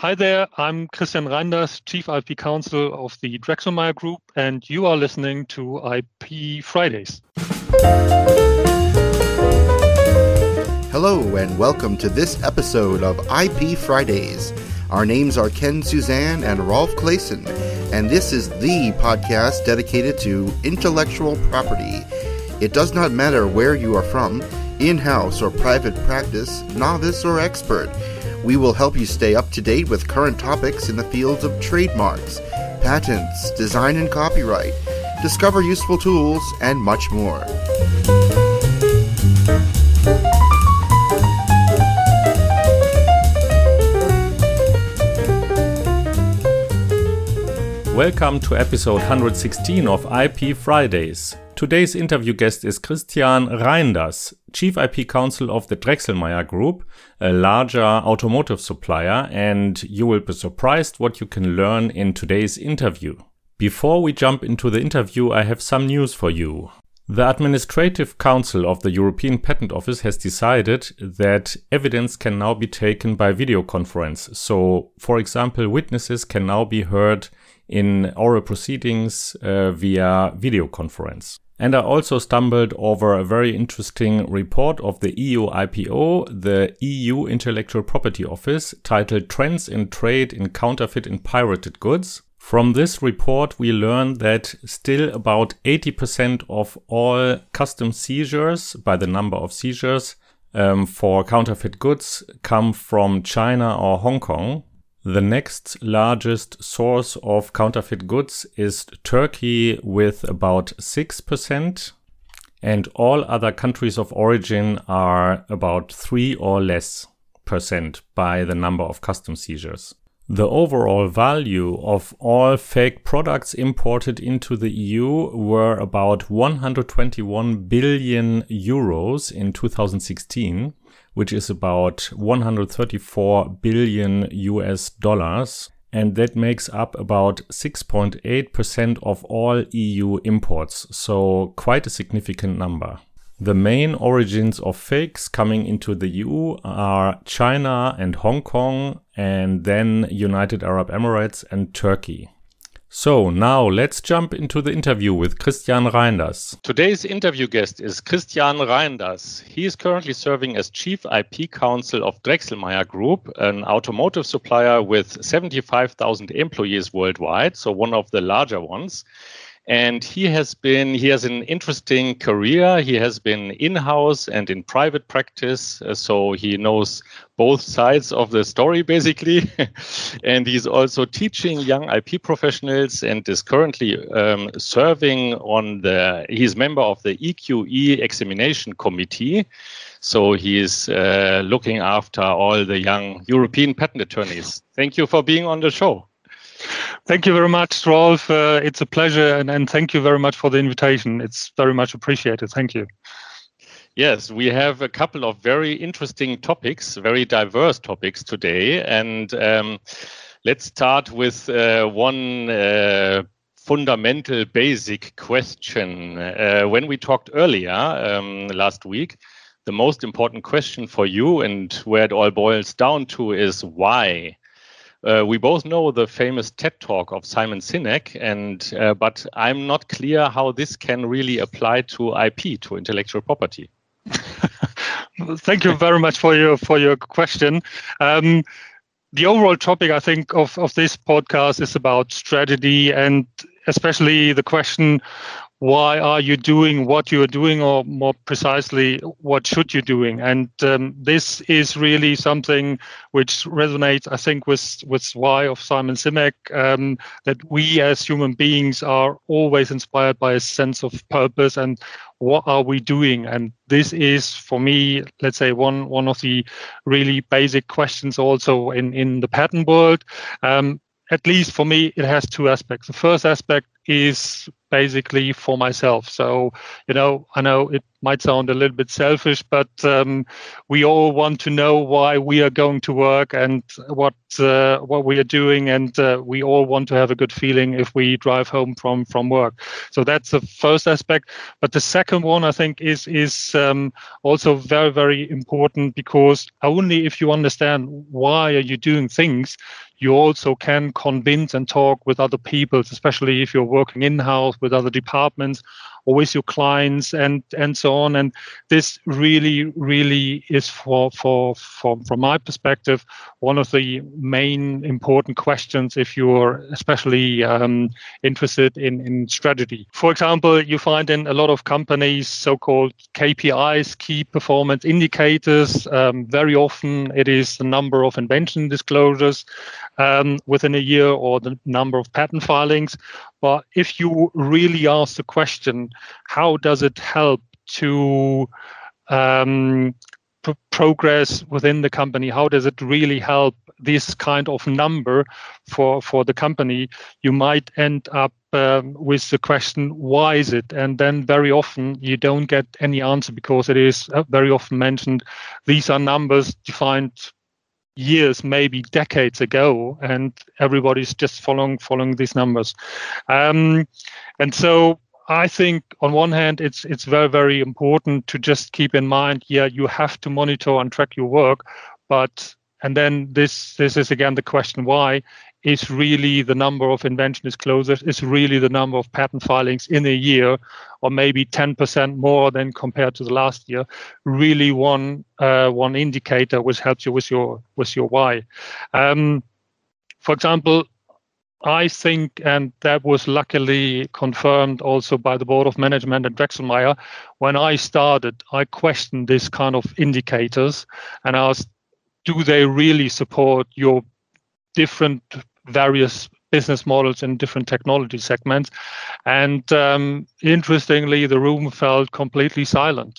Hi there, I'm Christian Reinders, Chief IP Counsel of the Dräxlmaier Group, and you are listening to IP Fridays. Hello, and welcome to this episode of IP Fridays. Our names are Ken Suzan and Rolf Claessen, and this is the podcast dedicated to intellectual property. It does not matter where you are from, in house or private practice, novice or expert. We will help you stay up to date with current topics in the fields of trademarks, patents, design and copyright, discover useful tools, and much more. Welcome to episode 116 of IP Fridays. Today's interview guest is Christian Reinders, Chief IP Counsel of the Dräxlmaier Group, a larger automotive supplier, and you will be surprised what you can learn in today's interview. Before we jump into the interview, I have some news for you. The Administrative Council of the European Patent Office has decided that evidence can now be taken by video conference. So, for example, witnesses can now be heard in oral proceedings uh, via video conference. And I also stumbled over a very interesting report of the EU IPO, the EU Intellectual Property Office, titled Trends in Trade in Counterfeit and Pirated Goods. From this report, we learn that still about 80% of all custom seizures, by the number of seizures, um, for counterfeit goods come from China or Hong Kong. The next largest source of counterfeit goods is Turkey with about 6%, and all other countries of origin are about 3 or less percent by the number of custom seizures. The overall value of all fake products imported into the EU were about 121 billion euros in 2016 which is about 134 billion US dollars. And that makes up about 6.8% of all EU imports, so quite a significant number. The main origins of fakes coming into the EU are China and Hong Kong, and then United Arab Emirates and Turkey. So now let's jump into the interview with Christian Reinders. Today's interview guest is Christian Reinders. He is currently serving as Chief IP Counsel of Dräxlmaier Group, an automotive supplier with 75,000 employees worldwide, so one of the larger ones and he has been he has an interesting career. He has been in-house and in private practice uh, so he knows both sides of the story basically. And he's also teaching young ip professionals and is currently um, serving on the he's member of the eqe examination committee. So he is uh, looking after all the young european patent attorneys. Thank you for being on the show Thank you very much, Rolf. Uh, it's a pleasure, and, and thank you very much for the invitation. It's very much appreciated. Thank you. Yes, we have a couple of very interesting topics, very diverse topics today. And um, let's start with uh, one uh, fundamental, basic question. Uh, when we talked earlier um, last week, the most important question for you and where it all boils down to is why? Uh, we both know the famous TED talk of Simon Sinek, and uh, but I'm not clear how this can really apply to IP, to intellectual property. Thank you very much for your for your question. Um, the overall topic, I think, of, of this podcast is about strategy and especially the question why are you doing what you are doing or more precisely what should you doing? And um, this is really something which resonates i think with with why of simon sinek um, that we as human beings are always inspired by a sense of purpose and what are we doing? And this is for me let's say one one of the really basic questions also in in the patent world. Um, at least for me it has two aspects. The first aspect is basically for myself. So, you know, I know it might sound a little bit selfish, but um, we all want to know why we are going to work and what uh, what we are doing, and uh, we all want to have a good feeling if we drive home from from work. So that's the first aspect. But the second one, I think, is is um, also very very important because only if you understand why are you doing things, you also can convince and talk with other people, especially if you're working in house with other departments or with your clients and and so on. And this really, really is for for from from my perspective one of the main important questions if you're especially um, interested in in strategy. For example, you find in a lot of companies so-called KPIs, key performance indicators. Um, very often, it is the number of invention disclosures um, within a year or the number of patent filings. But if you really ask the question, how does it help to um, progress within the company? How does it really help this kind of number for for the company? You might end up um, with the question, why is it? And then very often you don't get any answer because it is uh, very often mentioned these are numbers defined years, maybe decades ago, and everybody's just following following these numbers. Um, and so I think on one hand, it's it's very very important to just keep in mind, yeah, you have to monitor and track your work, but and then this this is again the question why is really the number of invention disclosures is really the number of patent filings in a year or maybe 10% more than compared to the last year really one uh, one indicator which helps you with your with your why um, for example I think, and that was luckily confirmed also by the board of management at Dräxlmaier. When I started, I questioned this kind of indicators and asked, do they really support your different various business models in different technology segments. And um, interestingly, the room felt completely silent.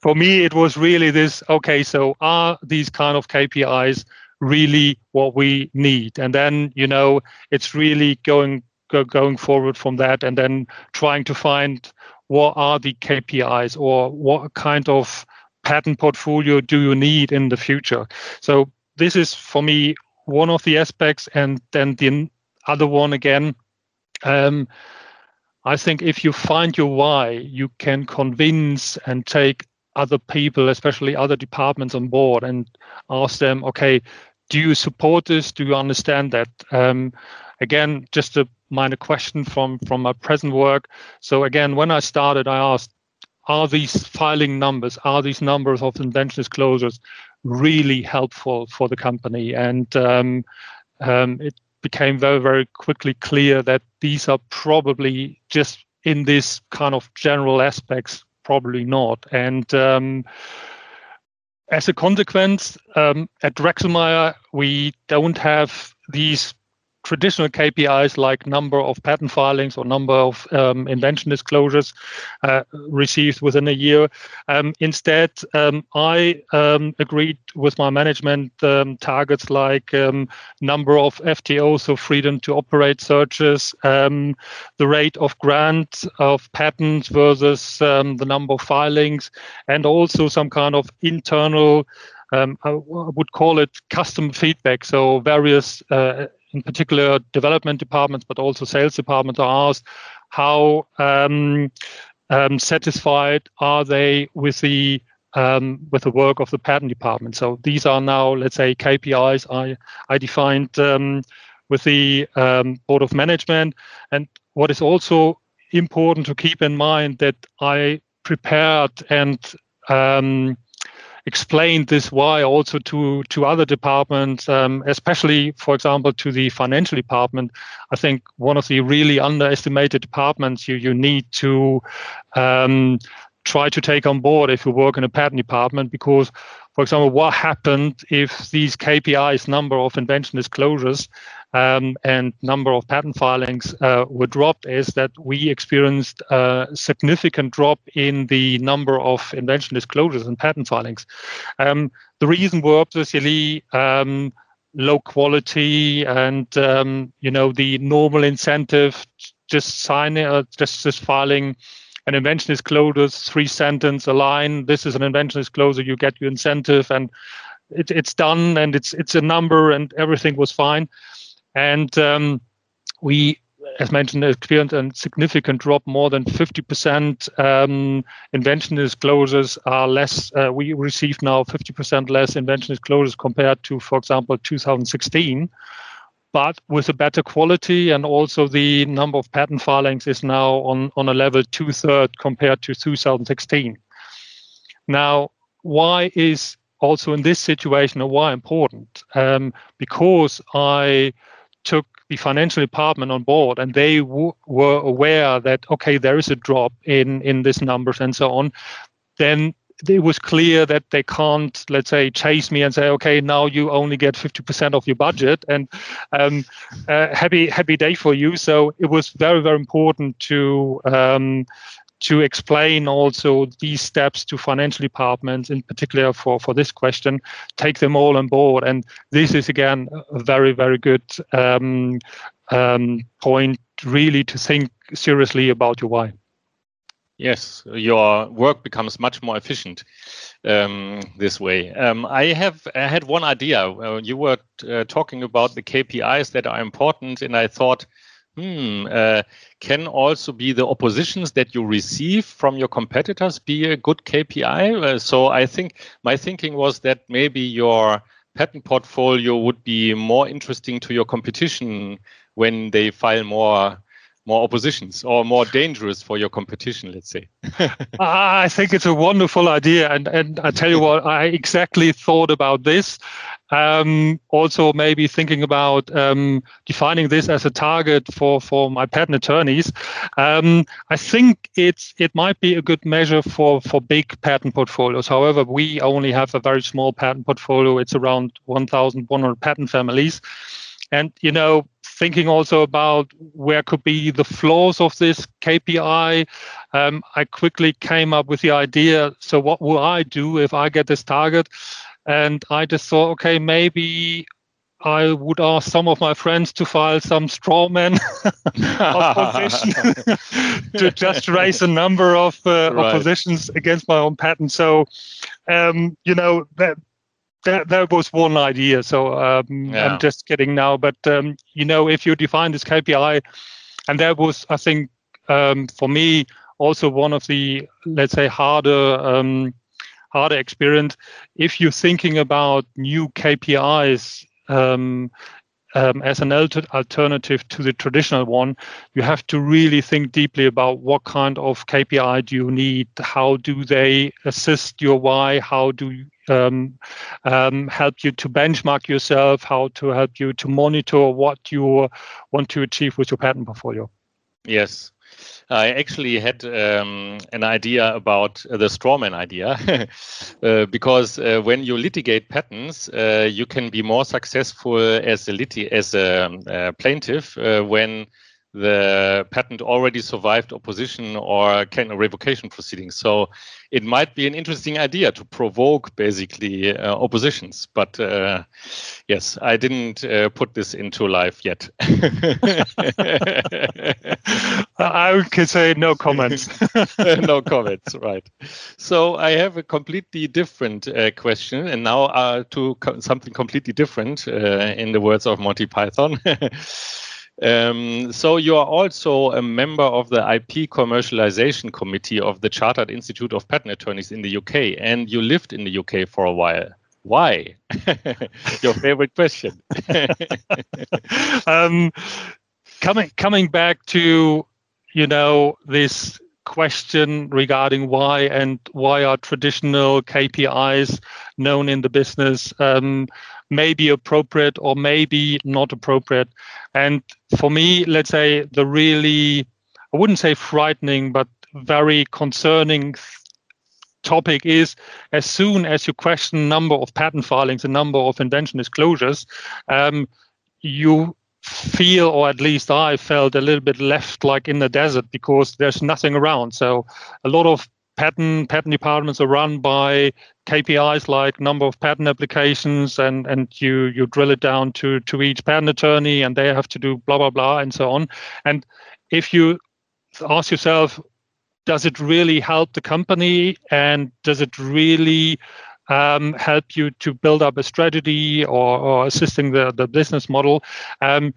For me, it was really this okay, so are these kind of KPIs really what we need? And then, you know, it's really going go, going forward from that and then trying to find what are the KPIs or what kind of patent portfolio do you need in the future? So this is for me one of the aspects, and then the other one again. Um, I think if you find your why, you can convince and take other people, especially other departments, on board and ask them, okay, do you support this? Do you understand that? Um, again, just a minor question from from my present work. So again, when I started, I asked, are these filing numbers, are these numbers of invention disclosures really helpful for the company. And um, um, it became very, very quickly clear that these are probably just in this kind of general aspects, probably not. And um, as a consequence, um, at Dräxlmaier, we don't have these traditional KPIs like number of patent filings or number of um, invention disclosures uh, received within a year. Um, instead, um, I um, agreed with my management um, targets like um, number of FTOs, so freedom to operate searches, the rate of grant of patents versus the number of filings, and also some kind of internal um, I would call it custom feedback. So various uh, in particular development departments, but also sales departments are asked how um, um, satisfied are they with the um, with the work of the patent department. So these are now, let's say, KPIs I I defined um, with the um, board of management. And what is also important to keep in mind that I prepared and um, explained this why also to to other departments, um, especially, for example, to the financial department. I think one of the really underestimated departments you you need to um, try to take on board if you work in a patent department because for example, what happened if these KPIs, number of invention disclosures, um, and number of patent filings uh, were dropped is that we experienced a significant drop in the number of invention disclosures and patent filings. Um, the reason were obviously um, low quality and um, you know the normal incentive just signing uh, just just filing an invention disclosure, three sentence, a line. This is an invention disclosure. You get your incentive, and it, it's done, and it's it's a number, and everything was fine. And um, we, as mentioned, experienced a significant drop. More than 50% um, invention disclosures are less. Uh, we receive now 50% less invention disclosures compared to, for example, 2016 but with a better quality and also the number of patent filings is now on, on a level two third compared to 2016. Now, why is also in this situation why important? Um, because I took the financial department on board and they w- were aware that okay there is a drop in in these numbers and so on then it was clear that they can't, let's say, chase me and say, okay, now you only get 50% of your budget, and um, uh, happy happy day for you. So it was very very important to um, to explain also these steps to financial departments, in particular for for this question, take them all on board, and this is again a very very good um, um point, really to think seriously about your why. Yes, your work becomes much more efficient um, this way. Um, I have I had one idea. Uh, you were uh, talking about the KPIs that are important, and I thought, hmm, uh, can also be the oppositions that you receive from your competitors be a good KPI? Uh, so I think my thinking was that maybe your patent portfolio would be more interesting to your competition when they file more more oppositions or more dangerous for your competition let's say. I think it's a wonderful idea and and i tell you what i exactly thought about this. Um, also maybe thinking about um, defining this as a target for for my patent attorneys. Um, i think it's it might be a good measure for for big patent portfolios. However we only have a very small patent portfolio. It's around 1100 patent families. And you know thinking also about where could be the flaws of this kpi um, i quickly came up with the idea so what will i do if i get this target and i just thought okay maybe I would ask some of my friends to file some straw man opposition to just raise a number of uh, right. oppositions against my own patent. So, um, you know, that that, that was one idea. So um, yeah. I'm just kidding now. But um, you know, if you define this KPI, and that was, I think, um, for me also one of the let's say harder um, harder experience. If you're thinking about new KPIs. Um, um, as an alternative to the traditional one, you have to really think deeply about what kind of KPI do you need, how do they assist your why, how do um, um, help you to benchmark yourself, how to help you to monitor what you want to achieve with your patent portfolio. Yes. I actually had um, an idea about the strawman idea, uh, because uh, when you litigate patents, uh, you can be more successful as a lit- as a, uh, plaintiff uh, when the patent already survived opposition or can a revocation proceedings. So it might be an interesting idea to provoke basically uh, oppositions. But uh, yes, I didn't uh, put this into life yet. I could say no comments. no comments, right. So I have a completely different uh, question, and now uh, to co- something completely different uh, in the words of Monty Python. Um, so you are also a member of the IP commercialization committee of the Chartered Institute of Patent Attorneys in the UK, and you lived in the UK for a while. Why? Your favorite question. um, coming coming back to you know this question regarding why and why are traditional KPIs known in the business um, may be appropriate or maybe not appropriate. And for me, let's say the really, I wouldn't say frightening, but very concerning topic is as soon as you question number of patent filings, the number of invention disclosures, um, you feel, or at least I felt, a little bit left like in the desert because there's nothing around. So a lot of patent patent departments are run by KPIs like number of patent applications, and and you you drill it down to to each patent attorney, and they have to do blah blah blah and so on. And if you ask yourself, does it really help the company, and does it really um, help you to build up a strategy or, or assisting the, the business model, um,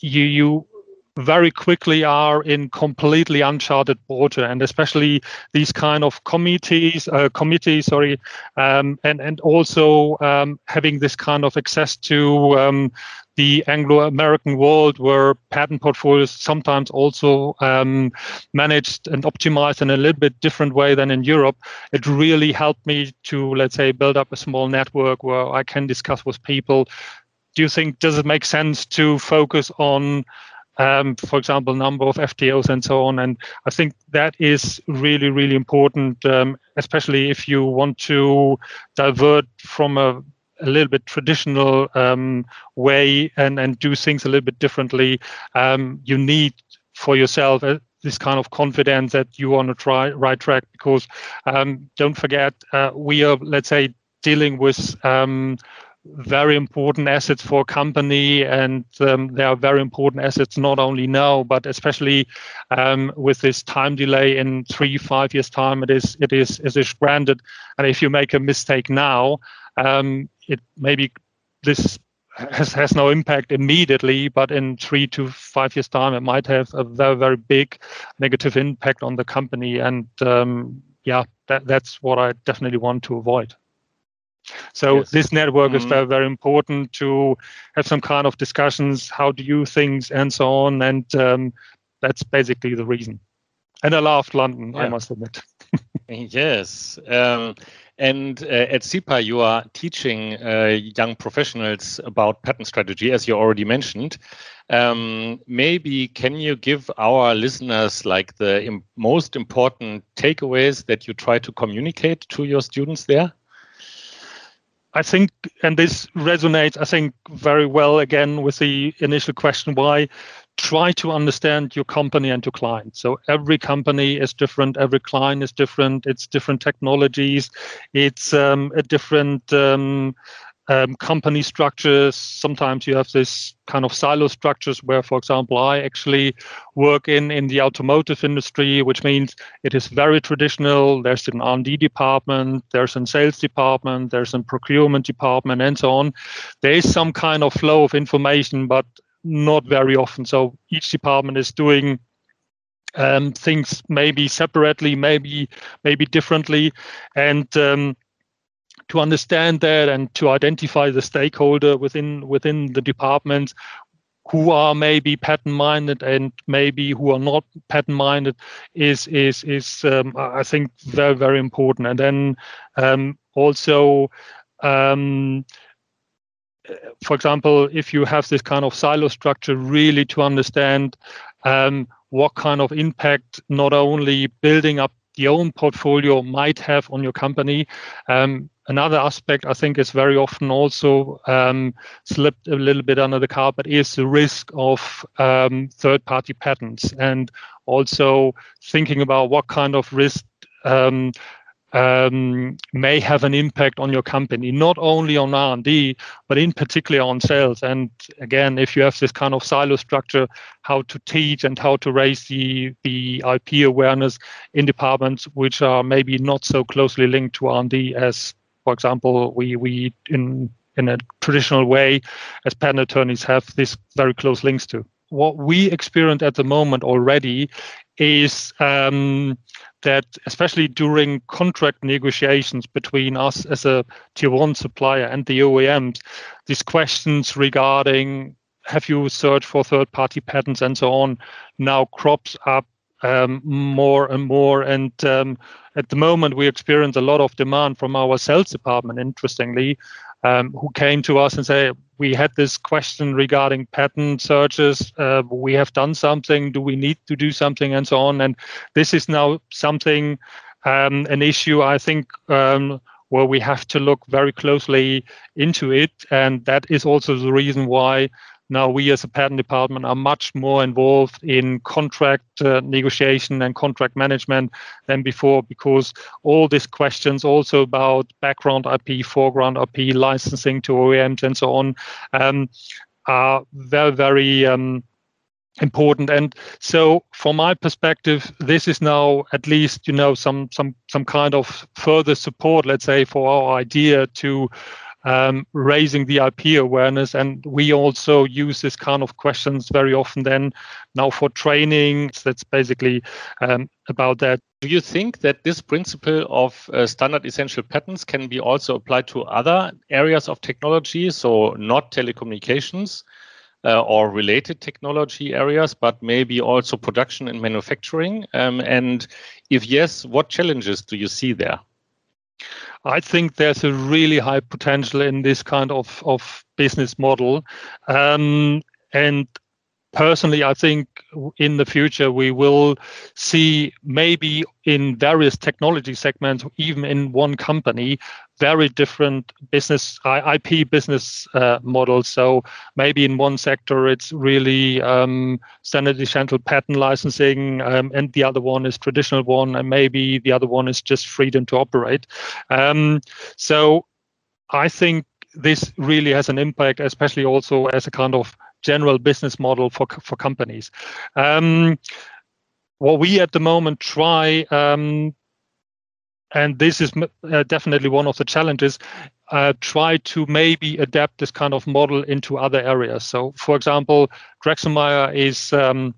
you you very quickly are in completely uncharted water, and especially these kind of committees, uh, committees, sorry, um, and and also um, having this kind of access to um, the Anglo-American world, where patent portfolios sometimes also um, managed and optimized in a little bit different way than in Europe. It really helped me to, let's say, build up a small network where I can discuss with people. Do you think does it make sense to focus on um, for example, number of FTOs and so on. And I think that is really, really important, um, especially if you want to divert from a a little bit traditional um, way and, and do things a little bit differently, um, you need for yourself uh, this kind of confidence that you are on try, right track. Because um, don't forget, uh, we are, let's say, dealing with um, very important assets for a company, and um, they are very important assets not only now, but especially um, with this time delay in three, five years' time. It is, it is, it is branded, and if you make a mistake now, um, it maybe this has, has no impact immediately, but in three to five years' time, it might have a very, very big negative impact on the company. And um, yeah, that, that's what I definitely want to avoid. So yes. this network mm-hmm. is very, very important to have some kind of discussions, how do you things, and so on. And um, that's basically the reason. And I loved London, yeah. I must admit. yes. Um, and uh, at CIPA, you are teaching uh, young professionals about patent strategy, as you already mentioned. Um, maybe can you give our listeners like the Im most important takeaways that you try to communicate to your students there? I think, and this resonates, I think, very well again with the initial question why try to understand your company and your client. So every company is different, every client is different, it's different technologies, it's um, a different um, um, company structures. Sometimes you have this kind of silo structures where, for example, I actually work in in the automotive industry, which means it is very traditional. There's an R&D department, there's a sales department, there's a procurement department, and so on. There is some kind of flow of information, but not very often. So each department is doing um, things maybe separately, maybe maybe differently, and um, to understand that and to identify the stakeholder within within the department who are maybe patent minded and maybe who are not patent minded is is is um, I think very very important. And then um, also um, for example, if you have this kind of silo structure, really to understand um, what kind of impact not only building up the own portfolio might have on your company. Um, another aspect I think is very often also um, slipped a little bit under the carpet is the risk of um, third-party patents and also thinking about what kind of risk um, um, may have an impact on your company, not only on R&D, but in particular on sales. And again, if you have this kind of silo structure, how to teach and how to raise the, the IP awareness in departments which are maybe not so closely linked to R&D as, for example, we, we in, in a traditional way as patent attorneys have this very close links to. What we experience at the moment already is um, that especially during contract negotiations between us as a tier one supplier and the OEMs, these questions regarding have you searched for third party patents and so on now crops up um, more and more. And um, at the moment, we experience a lot of demand from our sales department, interestingly, um, who came to us and say, we had this question regarding patent searches. Uh, we have done something. Do we need to do something, and so on? And this is now something, um, an issue. I think. Um, where we have to look very closely into it. And that is also the reason why now we as a patent department are much more involved in contract uh, negotiation and contract management than before because all these questions also about background ip foreground ip licensing to oems and so on um, are very very um, important. And so from my perspective this is now at least you know some some some kind of further support let's say for our idea to um, raising the IP awareness. And we also use this kind of questions very often then now for training. That's basically um, about that. Do you think that this principle of uh, standard essential patents can be also applied to other areas of technology, so not telecommunications? Uh, or related technology areas, but maybe also production and manufacturing? Um, and if yes, what challenges do you see there? I think there's a really high potential in this kind of, of business model. Um, and personally, I think in the future we will see maybe in various technology segments, even in one company, very different business IP business uh, models. So maybe in one sector it's really um, standard essential patent licensing, um, and the other one is traditional one, and maybe the other one is just freedom to operate. Um, so I think this really has an impact, especially also as a kind of general business model for for companies. Um, what we at the moment try, um, and this is uh, definitely one of the challenges, uh, try to maybe adapt this kind of model into other areas. So, for example, Dräxlmaier is um,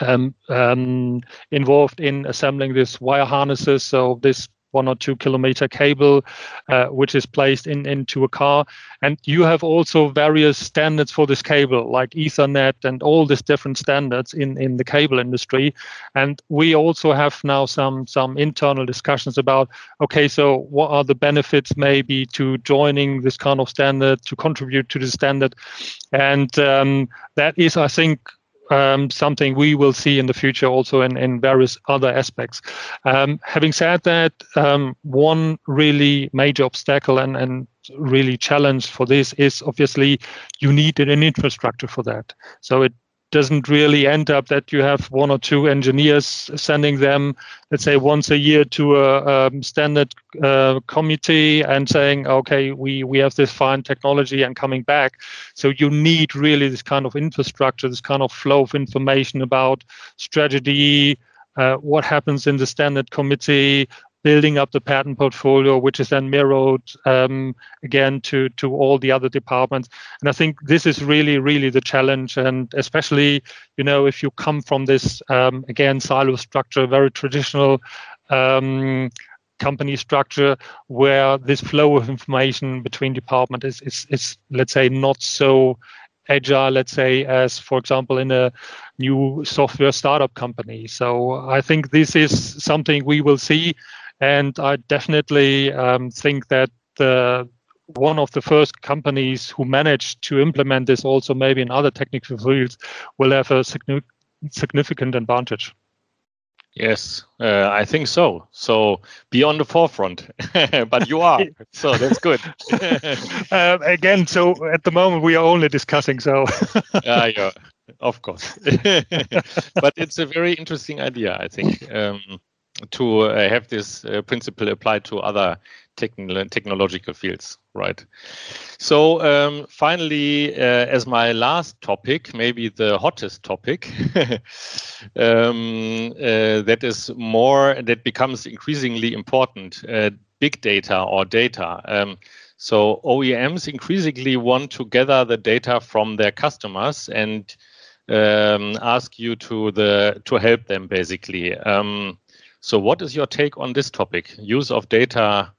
um, um, involved in assembling this wire harnesses. So this one or two kilometer cable, uh, which is placed in into a car. And you have also various standards for this cable, like Ethernet and all these different standards in in the cable industry. And we also have now some some internal discussions about okay, so what are the benefits maybe to joining this kind of standard to contribute to the standard, and um, that is, I think, um, something we will see in the future also in, in various other aspects. Um, having said that, um, one really major obstacle and, and really challenge for this is obviously you need an infrastructure for that. So it doesn't really end up that you have one or two engineers sending them, let's say, once a year to a um, standard uh, committee and saying, okay, we, we have this fine technology and coming back. So you need really this kind of infrastructure, this kind of flow of information about strategy, uh, what happens in the standard committee, building up the patent portfolio, which is then mirrored um, again to to all the other departments. And I think this is really, really the challenge. And especially, you know, if you come from this um, again silo structure, very traditional. Um, company structure where this flow of information between departments is, is, is let's say not so agile let's say as for example in a new software startup company so i think this is something we will see and I definitely um, think that the one of the first companies who managed to implement this also maybe in other technical fields will have a significant advantage. Yes, uh, I think so. So be on the forefront, but you are. so that's good. uh, again, so at the moment we are only discussing. So yeah, yeah, of course. but it's a very interesting idea, I think. Um, to uh, have this uh, principle applied to other techn technological fields, right? So um, finally, uh, as my last topic, maybe the hottest topic, um, uh, that is more that becomes increasingly important: uh, big data or data. Um, so OEMs increasingly want to gather the data from their customers and um, ask you to the to help them basically. Um, so, what is your take on this topic? Use of data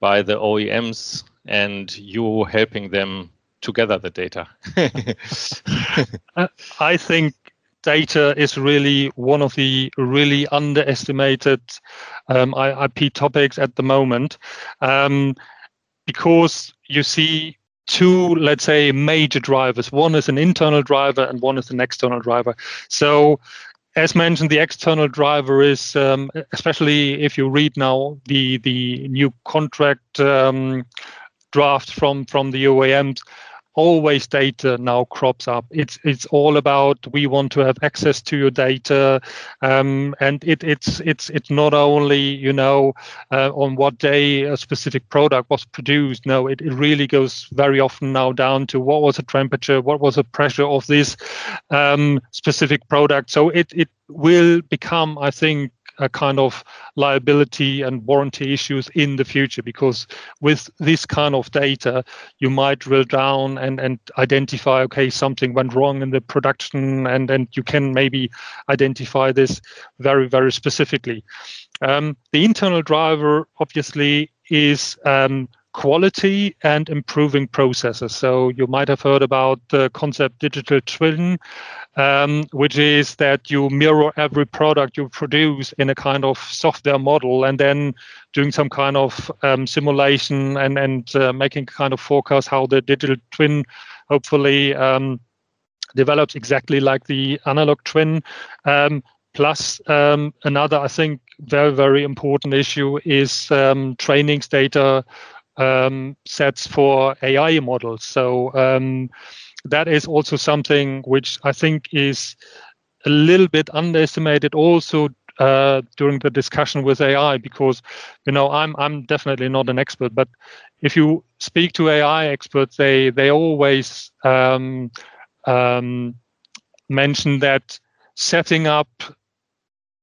by the OEMs and you helping them to gather the data? I think data is really one of the really underestimated um, IP topics at the moment um, because you see two, let's say, major drivers. One is an internal driver and one is an external driver. So as mentioned, the external driver is, um, especially if you read now the the new contract um, draft from from the OEMs, always data now crops up. It's it's all about we want to have access to your data, um, and it, it's it's it's not only you know uh, on what day a specific product was produced. No, it, it really goes very often now down to what was the temperature, what was the pressure of this um, specific product. So it it will become, I think, a kind of liability and warranty issues in the future because with this kind of data you might drill down and and identify okay something went wrong in the production and and you can maybe identify this very very specifically. Um, the internal driver obviously is um, quality and improving processes. So you might have heard about the concept digital twin, um, which is that you mirror every product you produce in a kind of software model and then doing some kind of um, simulation and, and uh, making kind of forecast how the digital twin hopefully um, develops exactly like the analog twin. Um, plus um, another, I think, very, very important issue is um, trainings data um, sets for AI models. So um, that is also something which I think is a little bit underestimated also uh, during the discussion with AI because you know I'm I'm definitely not an expert, but if you speak to AI experts, they they always um, um, mention that setting up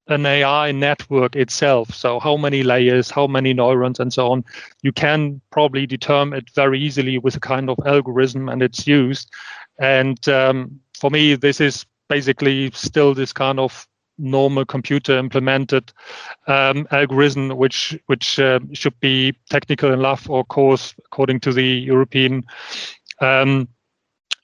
an AI network itself. So how many layers, how many neurons, and so on. You can probably determine it very easily with a kind of algorithm, and it's used. And um, for me, this is basically still this kind of normal computer implemented um, algorithm, which which uh, should be technical enough, or course according to the European. Um,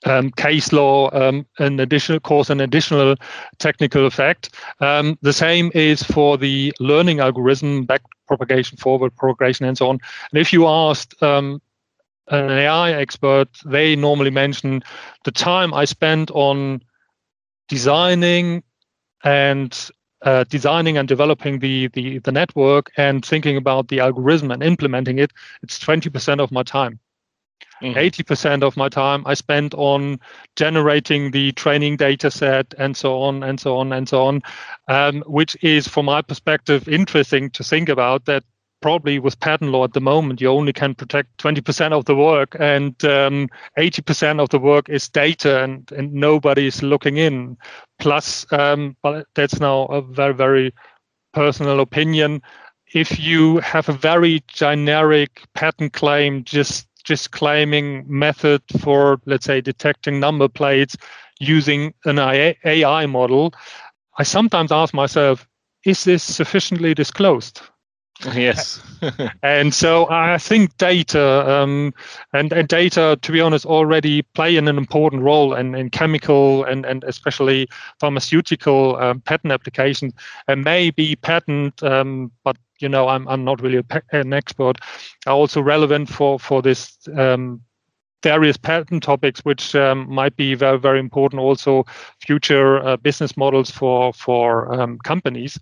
um, case law, um, an additional cause an additional technical effect. Um, the same is for the learning algorithm, back propagation, forward propagation, and so on. And if you asked um, an AI expert, they normally mention the time I spent on designing and uh, designing and developing the, the the network and thinking about the algorithm and implementing it. It's 20% of my time. Mm-hmm. 80% of my time I spent on generating the training data set and so on and so on and so on, um, which is, from my perspective, interesting to think about that probably with patent law at the moment, you only can protect 20% of the work, and um, 80% of the work is data, and, and nobody is looking in. Plus, um, but that's now a very, very personal opinion. If you have a very generic patent claim, just just claiming method for, let's say, detecting number plates using an AI model, I sometimes ask myself, is this sufficiently disclosed? Yes. and so I think data um, and, and data, to be honest, already play an important role in, in chemical and, and especially pharmaceutical um, patent applications and may be patent, um, but you know I'm I'm not really an expert, are also relevant for for this um, various patent topics, which um, might be very very important also future uh, business models for for um, companies.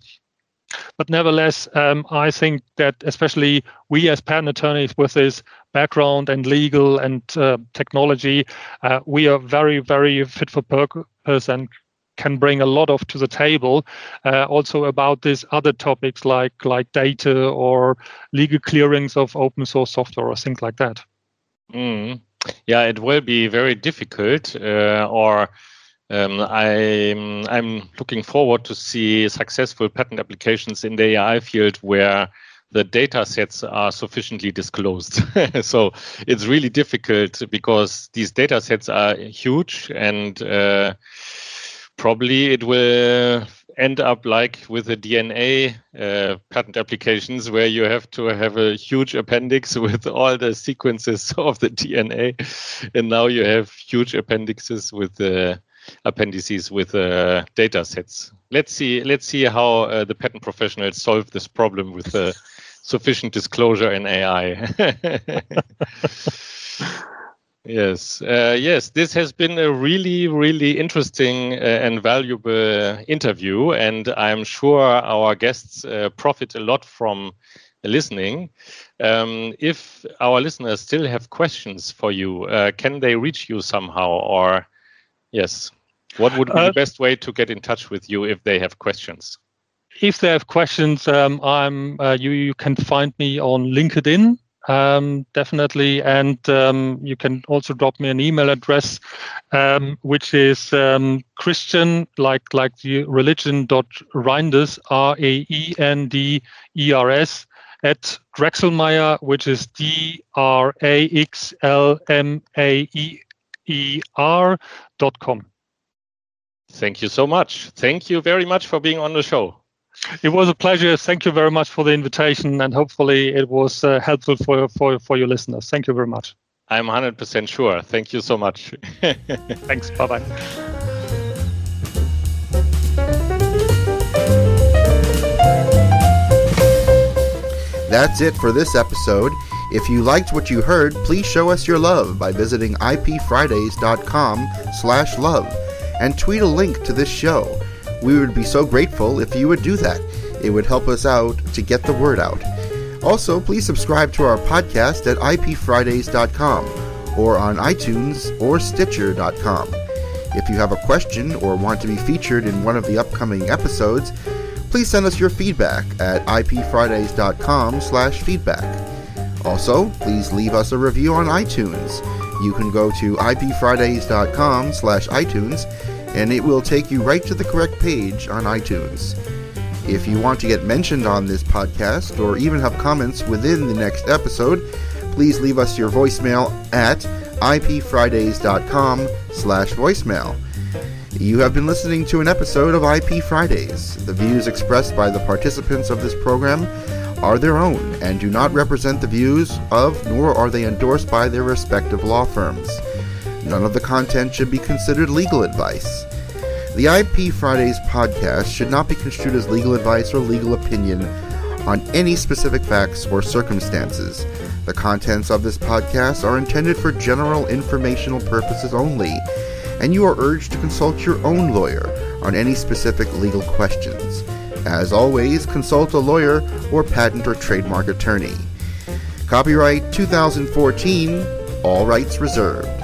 But nevertheless, um, I think that especially we as patent attorneys with this background and legal and uh, technology, uh, we are very, very fit for purpose and can bring a lot of to the table uh, also about these other topics like like data or legal clearings of open source software or things like that mm. yeah it will be very difficult uh, or um, I'm I'm looking forward to see successful patent applications in the AI field where the data sets are sufficiently disclosed. so it's really difficult because these data sets are huge and uh, probably it will end up like with the DNA uh, patent applications, where you have to have a huge appendix with all the sequences of the DNA, and now you have huge appendixes with the appendices with uh, data sets. Let's see. Let's see how uh, the patent professionals solve this problem with uh, sufficient disclosure in AI. Yes, uh, yes, this has been a really, really interesting uh, and valuable interview, and I'm sure our guests uh, profit a lot from listening. Um, if our listeners still have questions for you, uh, can they reach you somehow, or yes, what would be the uh, best way to get in touch with you if they have questions? If they have questions, um, I'm uh, you. You can find me on LinkedIn um, definitely. And um, you can also drop me an email address, um, which is um, Christian, like like the religion dot Reinders, R A E N D E R S, at Dräxlmaier, which is D R A X L M A E E R dot com. Thank you so much. Thank you very much for being on the show. It was a pleasure. Thank you very much for the invitation, and hopefully it was uh, helpful for for for your listeners. Thank you very much. I'm 100% sure. Thank you so much. Thanks. Bye bye. That's it for this episode. If you liked what you heard, please show us your love by visiting ipfridays.com slash love and tweet a link to this show. We would be so grateful if you would do that. It would help us out to get the word out. Also, please subscribe to our podcast at ipfridays.com or on iTunes or Stitcher.com. If you have a question or want to be featured in one of the upcoming episodes, please send us your feedback at ipfridays.com slash feedback. Also, please leave us a review on iTunes. You can go to ipfridays.com slash iTunes and it will take you right to the correct page on iTunes. If you want to get mentioned on this podcast or even have comments within the next episode, please leave us your voicemail at ipfridays.com slash voicemail. You have been listening to an episode of IP Fridays. The views expressed by the participants of this program are their own and do not represent the views of, nor are they endorsed by their respective law firms. None of the content should be considered legal advice. The IP Fridays podcast should not be construed as legal advice or legal opinion on any specific facts or circumstances. The contents of this podcast are intended for general informational purposes only, and you are urged to consult your own lawyer on any specific legal questions. As always, consult a lawyer or patent or trademark attorney. Copyright 2014, all rights reserved.